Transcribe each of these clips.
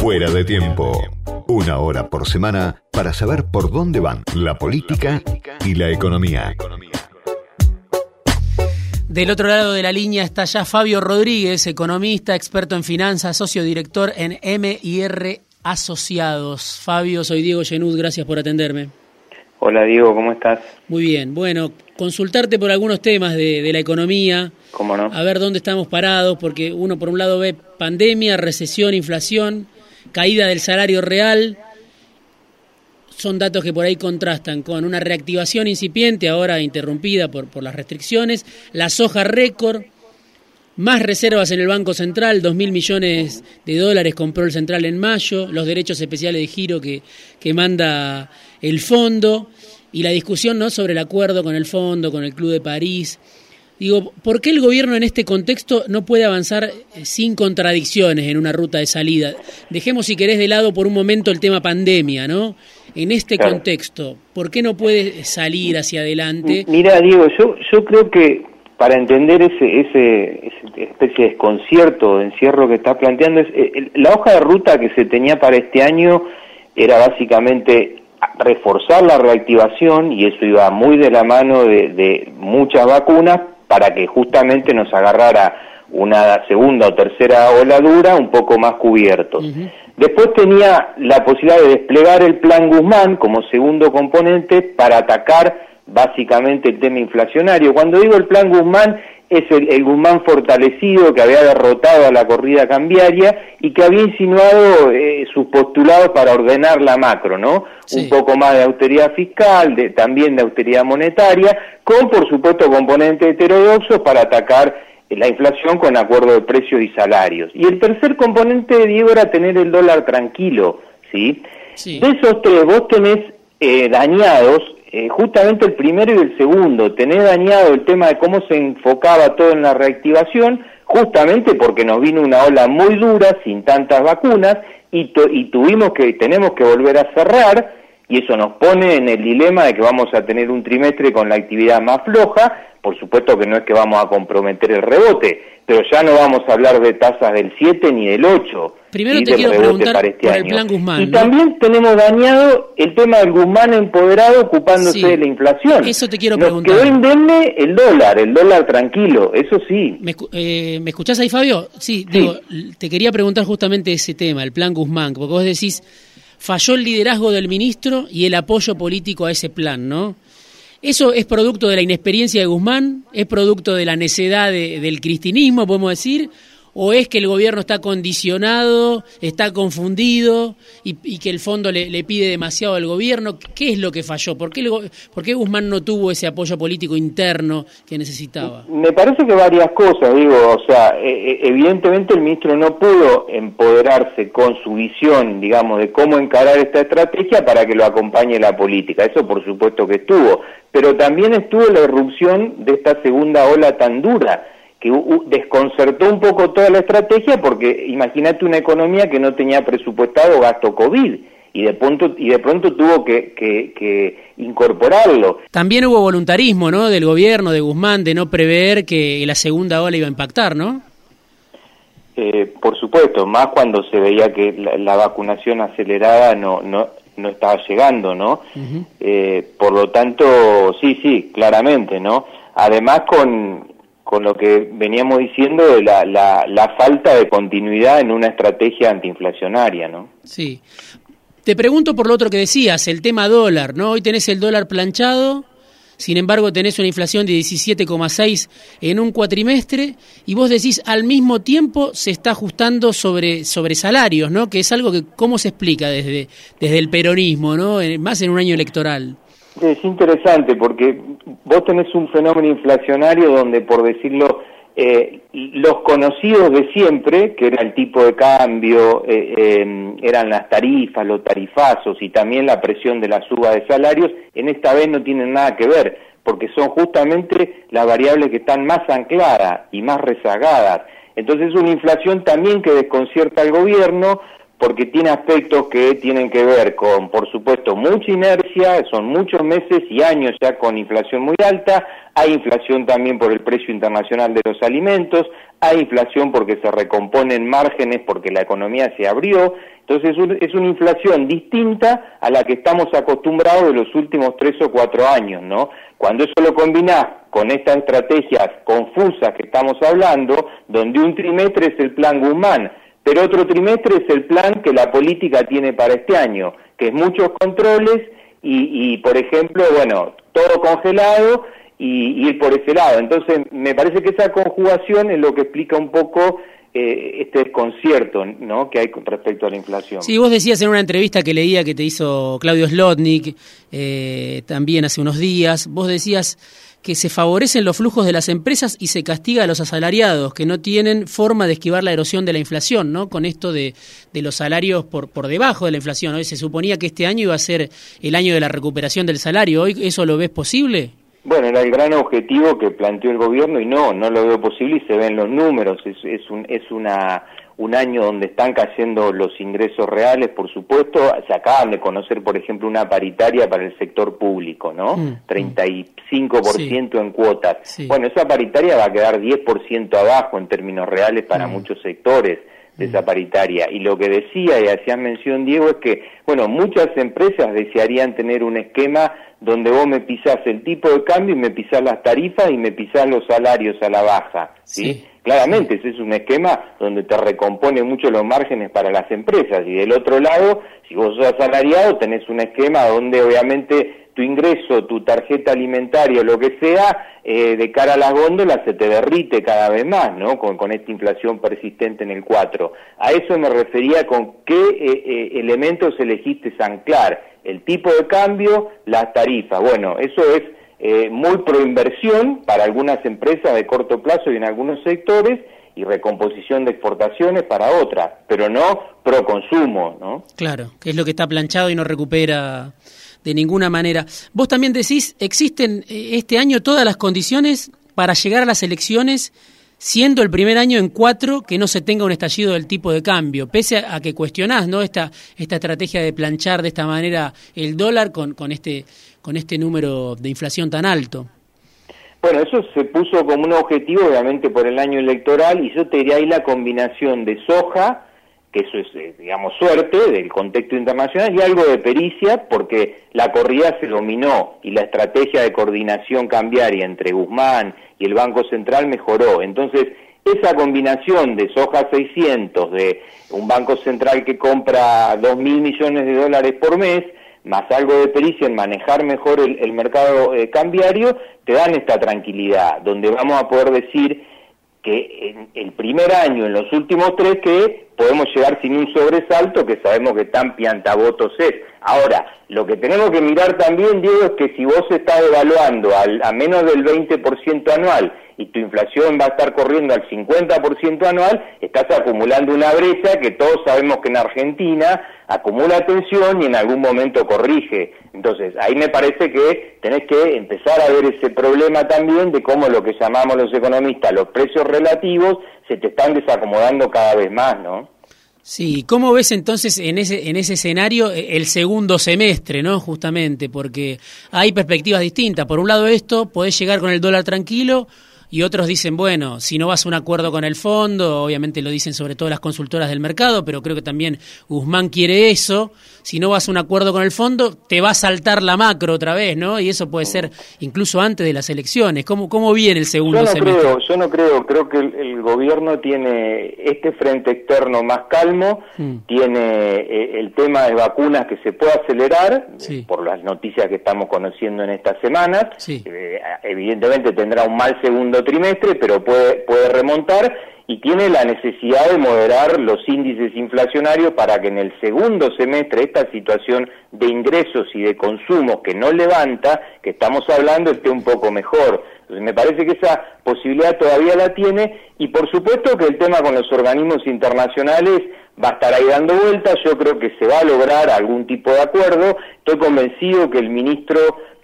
Fuera de tiempo. Una hora por semana para saber por dónde van la política y la economía. Del otro lado de la línea está ya Fabio Rodríguez, economista, experto en finanzas, socio director en MIR Asociados. Fabio, soy Diego Genud, gracias por atenderme. Hola Diego, ¿cómo estás? Muy bien, bueno, consultarte por algunos temas de, de la economía. ¿Cómo no? A ver dónde estamos parados, porque uno por un lado ve pandemia, recesión, inflación, caída del salario real. Son datos que por ahí contrastan con una reactivación incipiente, ahora interrumpida por, por las restricciones, la soja récord, más reservas en el Banco Central, dos mil millones de dólares compró el Central en mayo, los derechos especiales de giro que, que manda el fondo y la discusión ¿no? sobre el acuerdo con el fondo, con el Club de París. Digo, ¿por qué el gobierno en este contexto no puede avanzar eh, sin contradicciones en una ruta de salida? Dejemos, si querés, de lado por un momento el tema pandemia, ¿no? En este Claro. contexto, ¿por qué no puede salir hacia adelante? Mira, Diego, yo, yo creo que para entender ese, ese, ese especie de desconcierto, de encierro que está planteando, es, eh, el- la hoja de ruta que se tenía para este año era básicamente reforzar la reactivación y eso iba muy de la mano de, de muchas vacunas para que justamente nos agarrara una segunda o tercera ola dura un poco más cubiertos. Después tenía la posibilidad de desplegar el plan Guzmán como segundo componente para atacar básicamente el tema inflacionario. Cuando digo el plan Guzmán es el, el Guzmán fortalecido que había derrotado a la corrida cambiaria y que había insinuado eh, sus postulados para ordenar la macro, ¿no? Sí. Un poco más de austeridad fiscal, de, también de austeridad monetaria, con por supuesto componentes heterodoxos para atacar eh, la inflación con acuerdo de precios y salarios. Y el tercer componente, Diego, era tener el dólar tranquilo, ¿sí? Sí. De esos tres, vos tenés eh, dañados eh, justamente el primero y el segundo. Tenés dañado el tema de cómo se enfocaba todo en la reactivación, justamente porque nos vino una ola muy dura, sin tantas vacunas, y, y tuvimos que, tenemos que volver a cerrar, y eso nos pone en el dilema de que vamos a tener un trimestre con la actividad más floja, por supuesto que no es que vamos a comprometer el rebote, pero ya no vamos a hablar de tasas del 7 ni del 8. Primero ¿sí? te del quiero preguntar para este por el plan Guzmán, Y ¿no? también tenemos dañado el tema del Guzmán empoderado ocupándose Sí. de la inflación. Eso te quiero Nos preguntar. quedó indemne el dólar, el dólar tranquilo, eso sí. ¿Me, eh, ¿me escuchás ahí, Fabio? Sí, digo, l- te quería preguntar justamente ese tema, el plan Guzmán, porque vos decís, falló el liderazgo del ministro y el apoyo político a ese plan, ¿no? ¿Eso es producto de la inexperiencia de Guzmán? ¿Es producto de la necedad de- del cristinismo, podemos decir? ¿O es que el gobierno está condicionado, está confundido y, que el fondo le, pide demasiado al gobierno? ¿Qué es lo que falló? ¿Por qué, el Guzmán no tuvo ese apoyo político interno que necesitaba? Me parece que varias cosas, digo, o sea, eh, eh, evidentemente el ministro no pudo empoderarse con su visión, digamos, de cómo encarar esta estrategia para que lo acompañe la política, eso por supuesto que estuvo, pero también estuvo la irrupción de esta segunda ola tan dura, que desconcertó un poco toda la estrategia porque imagínate una economía que no tenía presupuestado gasto COVID y de pronto, y de pronto tuvo que, que, que incorporarlo. También hubo voluntarismo, ¿no? Del gobierno, de Guzmán, de no prever que la segunda ola iba a impactar, ¿no? Eh, por supuesto, más cuando se veía que la, la vacunación acelerada no, no, no estaba llegando, ¿no? Eh, por lo tanto, sí, sí, claramente, ¿no? Además con, con lo que veníamos diciendo de la, la, la falta de continuidad en una estrategia antiinflacionaria, ¿no? Sí. Te pregunto por lo otro que decías, el tema dólar, ¿no? Hoy tenés el dólar planchado, sin embargo tenés una inflación de 17,6 en un cuatrimestre y vos decís al mismo tiempo se está ajustando sobre, sobre salarios, ¿no? Que es algo que, ¿cómo se explica desde, desde el peronismo, ¿no? En- más en un año electoral. Es interesante porque vos tenés un fenómeno inflacionario donde, por decirlo, eh, los conocidos de siempre, que era el tipo de cambio, eh, eh, eran las tarifas, los tarifazos y también la presión de la suba de salarios, en esta vez no tienen nada que ver, porque son justamente las variables que están más ancladas y más rezagadas. Entonces es una inflación también que desconcierta al gobierno porque tiene aspectos que tienen que ver con, por supuesto, mucha inercia, son muchos meses y años ya con inflación muy alta, hay inflación también por el precio internacional de los alimentos, hay inflación porque se recomponen márgenes porque la economía se abrió, entonces es una inflación distinta a la que estamos acostumbrados de los últimos tres o cuatro años, ¿no? Cuando eso lo combinás con estas estrategias confusas que estamos hablando, donde un trimestre es el plan Guzmán, pero otro trimestre es el plan que la política tiene para este año, que es muchos controles y, por ejemplo, bueno, todo congelado y, ir por ese lado. Entonces, me parece que esa conjugación es lo que explica un poco eh, este desconcierto ¿no? que hay con respecto a la inflación. Sí, vos decías en una entrevista que leía que te hizo Claudio Slotnik eh, también hace unos días, vos decías que se favorecen los flujos de las empresas y se castiga a los asalariados, que no tienen forma de esquivar la erosión de la inflación, ¿no? Con esto de, de los salarios por, por debajo de la inflación, ¿no? Se suponía que este año iba a ser el año de la recuperación del salario. ¿Hoy eso lo ves posible? Bueno, era el gran objetivo que planteó el gobierno y no, no lo veo posible y se ven los números. Es, es, un, es una un año donde están cayendo los ingresos reales, por supuesto. Se acaban de conocer, por ejemplo, una paritaria para el sector público, ¿no? 35% mm, mm. en cuotas. Bueno, esa paritaria va a quedar 10% abajo en términos reales para mm. muchos sectores de esa paritaria. Y lo que decía y hacía mención Diego es que, bueno, muchas empresas desearían tener un esquema donde vos me pisás el tipo de cambio y me pisás las tarifas y me pisás los salarios a la baja, ¿sí? Claramente, ese es un esquema donde te recompone mucho los márgenes para las empresas y del otro lado, si vos sos asalariado, tenés un esquema donde obviamente tu ingreso, tu tarjeta alimentaria, lo que sea, eh, de cara a las góndolas se te derrite cada vez más, ¿no? Con, con esta inflación persistente en el 4. A eso me refería con qué eh, eh, elementos elegiste anclar, el tipo de cambio, las tarifas. Bueno, eso es eh, muy proinversión para algunas empresas de corto plazo y en algunos sectores y recomposición de exportaciones para otras, pero no pro consumo, ¿no? Claro, que es lo que está planchado y no recupera de ninguna manera. Vos también decís, existen eh, este año todas las condiciones para llegar a las elecciones siendo el primer año en cuatro que no se tenga un estallido del tipo de cambio, pese a, que cuestionás ¿no? esta, esta estrategia de planchar de esta manera el dólar con, con este con este número de inflación tan alto? Bueno, eso se puso como un objetivo, obviamente, por el año electoral, y yo te diría ahí la combinación de soja, que eso es, eh, digamos, suerte del contexto internacional, y algo de pericia, porque la corrida se dominó y la estrategia de coordinación cambiaria entre Guzmán y el Banco Central mejoró. Entonces, esa combinación de soja 600, de un Banco Central que compra 2 mil millones de dólares por mes, más algo de pericia en manejar mejor el, mercado eh, cambiario, te dan esta tranquilidad, donde vamos a poder decir que en el primer año, en los últimos tres, que podemos llegar sin un sobresalto, que sabemos que tan piantabotos es. Ahora, lo que tenemos que mirar también, Diego, es que si vos estás evaluando al, a menos del 20% anual y tu inflación va a estar corriendo al 50% anual, estás acumulando una brecha que todos sabemos que en Argentina acumula tensión y en algún momento corrige. Entonces, ahí me parece que tenés que empezar a ver ese problema también de cómo lo que llamamos los economistas los precios relativos se te están desacomodando cada vez más, ¿no? Sí, ¿cómo ves entonces en ese, en ese escenario eh, el segundo semestre, ¿no? Justamente, porque hay perspectivas distintas. Por un lado esto, podés llegar con el dólar tranquilo, y otros dicen, bueno, si no vas a un acuerdo con el fondo, obviamente lo dicen sobre todo las consultoras del mercado, pero creo que también Guzmán quiere eso, si no vas a un acuerdo con el fondo, te va a saltar la macro otra vez, ¿no? Y eso puede ser incluso antes de las elecciones. ¿Cómo, cómo viene el segundo yo no semestre? Creo, yo no creo, creo que el, gobierno tiene este frente externo más calmo, mm. tiene eh, el tema de vacunas que se puede acelerar, por las noticias que estamos conociendo en estas semanas, eh, evidentemente tendrá un mal segundo trimestre, pero puede, puede remontar y tiene la necesidad de moderar los índices inflacionarios para que en el segundo semestre esta situación de ingresos y de consumo que no levanta, que estamos hablando, esté un poco mejor. Entonces me parece que esa posibilidad todavía la tiene y por supuesto que el tema con los organismos internacionales va a estar ahí dando vueltas, yo creo que se va a lograr algún tipo de acuerdo, estoy convencido que el ministro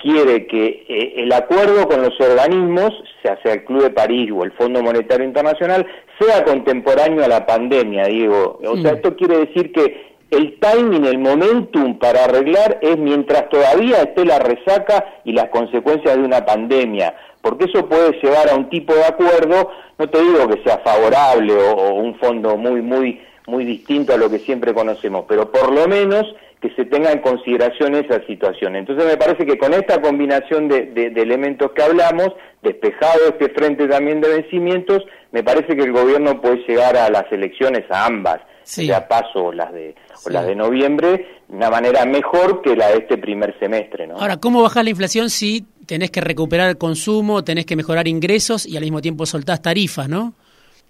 quiere que eh, el acuerdo con los organismos, sea sea el Club de París o el Fondo Monetario Internacional, sea contemporáneo a la pandemia, Diego. O sea, mm. esto quiere decir que el timing, el momentum para arreglar es mientras todavía esté la resaca y las consecuencias de una pandemia, porque eso puede llevar a un tipo de acuerdo, no te digo que sea favorable o, o un fondo muy, muy, muy distinto a lo que siempre conocemos, pero por lo menos que se tenga en consideración esa situación. Entonces me parece que con esta combinación de, elementos que hablamos, despejado este frente también de vencimientos, me parece que el gobierno puede llegar a las elecciones, a ambas, ya paso o las de las de noviembre, de una manera mejor que la de este primer semestre. ¿no? Ahora, ¿cómo bajar la inflación si tenés que recuperar el consumo, tenés que mejorar ingresos y al mismo tiempo soltás tarifas, no?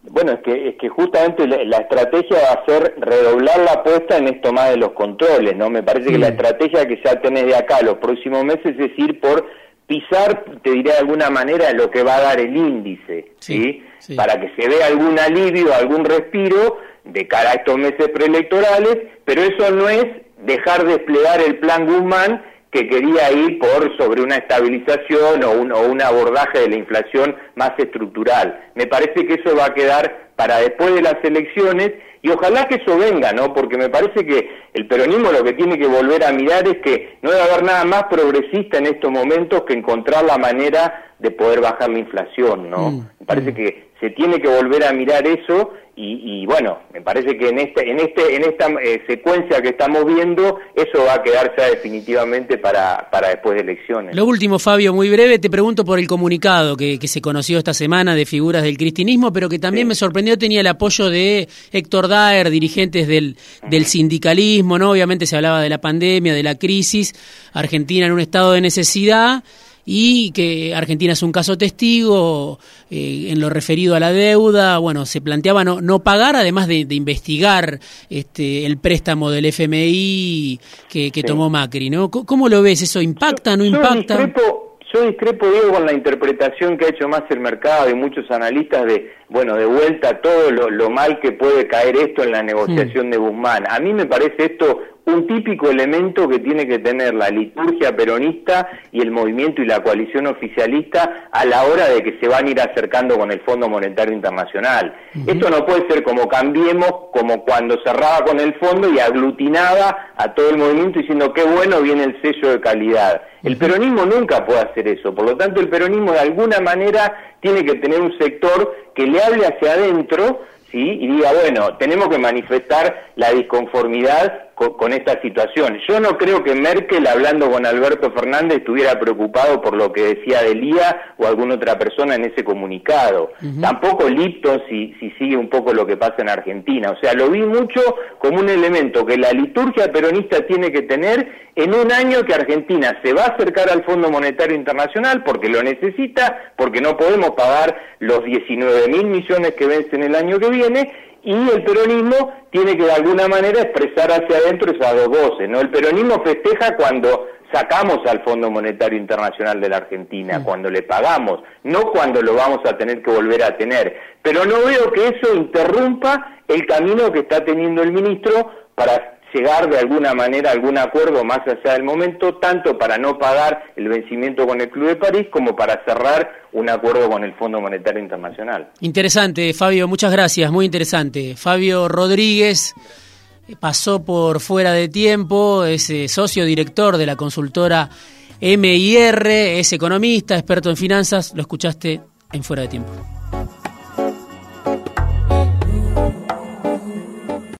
Bueno, es que, es que justamente la, estrategia va a ser redoblar la apuesta en esto más de los controles, ¿no? Me parece que la estrategia que ya tenés de acá los próximos meses es ir por pisar, te diré de alguna manera, lo que va a dar el índice, ¿sí? Para que se vea algún alivio, algún respiro de cara a estos meses preelectorales, pero eso no es dejar desplegar el plan Guzmán que quería ir por sobre una estabilización o un, o un abordaje de la inflación más estructural. Me parece que eso va a quedar para después de las elecciones y ojalá que eso venga, ¿no? Porque me parece que el peronismo lo que tiene que volver a mirar es que no debe haber nada más progresista en estos momentos que encontrar la manera de poder bajar la inflación, ¿no? Mm, me parece mm. que se tiene que volver a mirar eso y, bueno, me parece que en este, en este, en esta eh, secuencia que estamos viendo, eso va a quedar ya definitivamente para, para después de elecciones. Lo último, Fabio, muy breve, te pregunto por el comunicado que, que se conoció esta semana de figuras del cristinismo, pero que también me sorprendió, tenía el apoyo de Héctor Daer, dirigentes del, del sindicalismo, ¿no? Obviamente se hablaba de la pandemia, de la crisis, Argentina en un estado de necesidad y que Argentina es un caso testigo eh, en lo referido a la deuda. Bueno, se planteaba no, no pagar, además de, investigar este, el préstamo del FMI que, tomó Macri, ¿no? ¿Cómo lo ves? ¿Eso impacta, no impacta? Yo discrepo, yo discrepo, digo, con la interpretación que ha hecho más el mercado y muchos analistas de, bueno, de vuelta todo lo, mal que puede caer esto en la negociación mm. de Guzmán. A mí me parece esto un típico elemento que tiene que tener la liturgia peronista y el movimiento y la coalición oficialista a la hora de que se van a ir acercando con el Fondo Monetario Internacional. Esto no puede ser como cambiemos, como cuando cerraba con el fondo y aglutinaba a todo el movimiento diciendo qué bueno viene el sello de calidad. El peronismo nunca puede hacer eso, por lo tanto el peronismo de alguna manera tiene que tener un sector que le hable hacia adentro ¿sí? y diga, bueno, tenemos que manifestar la disconformidad con, esta situación. Yo no creo que Merkel, hablando con Alberto Fernández, estuviera preocupado por lo que decía Delía o alguna otra persona en ese comunicado. Tampoco Lipton, si, si sigue un poco lo que pasa en Argentina. O sea, lo vi mucho como un elemento que la liturgia peronista tiene que tener en un año que Argentina se va a acercar al Fondo Monetario Internacional porque lo necesita, porque no podemos pagar los 19 mil millones que vencen el año que viene y el peronismo tiene que de alguna manera expresar hacia adentro esas dos voces, ¿no? El peronismo festeja cuando sacamos al Fondo Monetario Internacional de la Argentina, cuando le pagamos, no cuando lo vamos a tener que volver a tener. Pero no veo que eso interrumpa el camino que está teniendo el ministro para llegar de alguna manera a algún acuerdo más allá del momento, tanto para no pagar el vencimiento con el Club de París como para cerrar un acuerdo con el Fondo Monetario Internacional. Interesante, Fabio, muchas gracias, muy interesante. Fabio Rodríguez eh, pasó por fuera de tiempo, es eh, socio director de la consultora MIR, es economista, experto en finanzas, lo escuchaste en fuera de tiempo.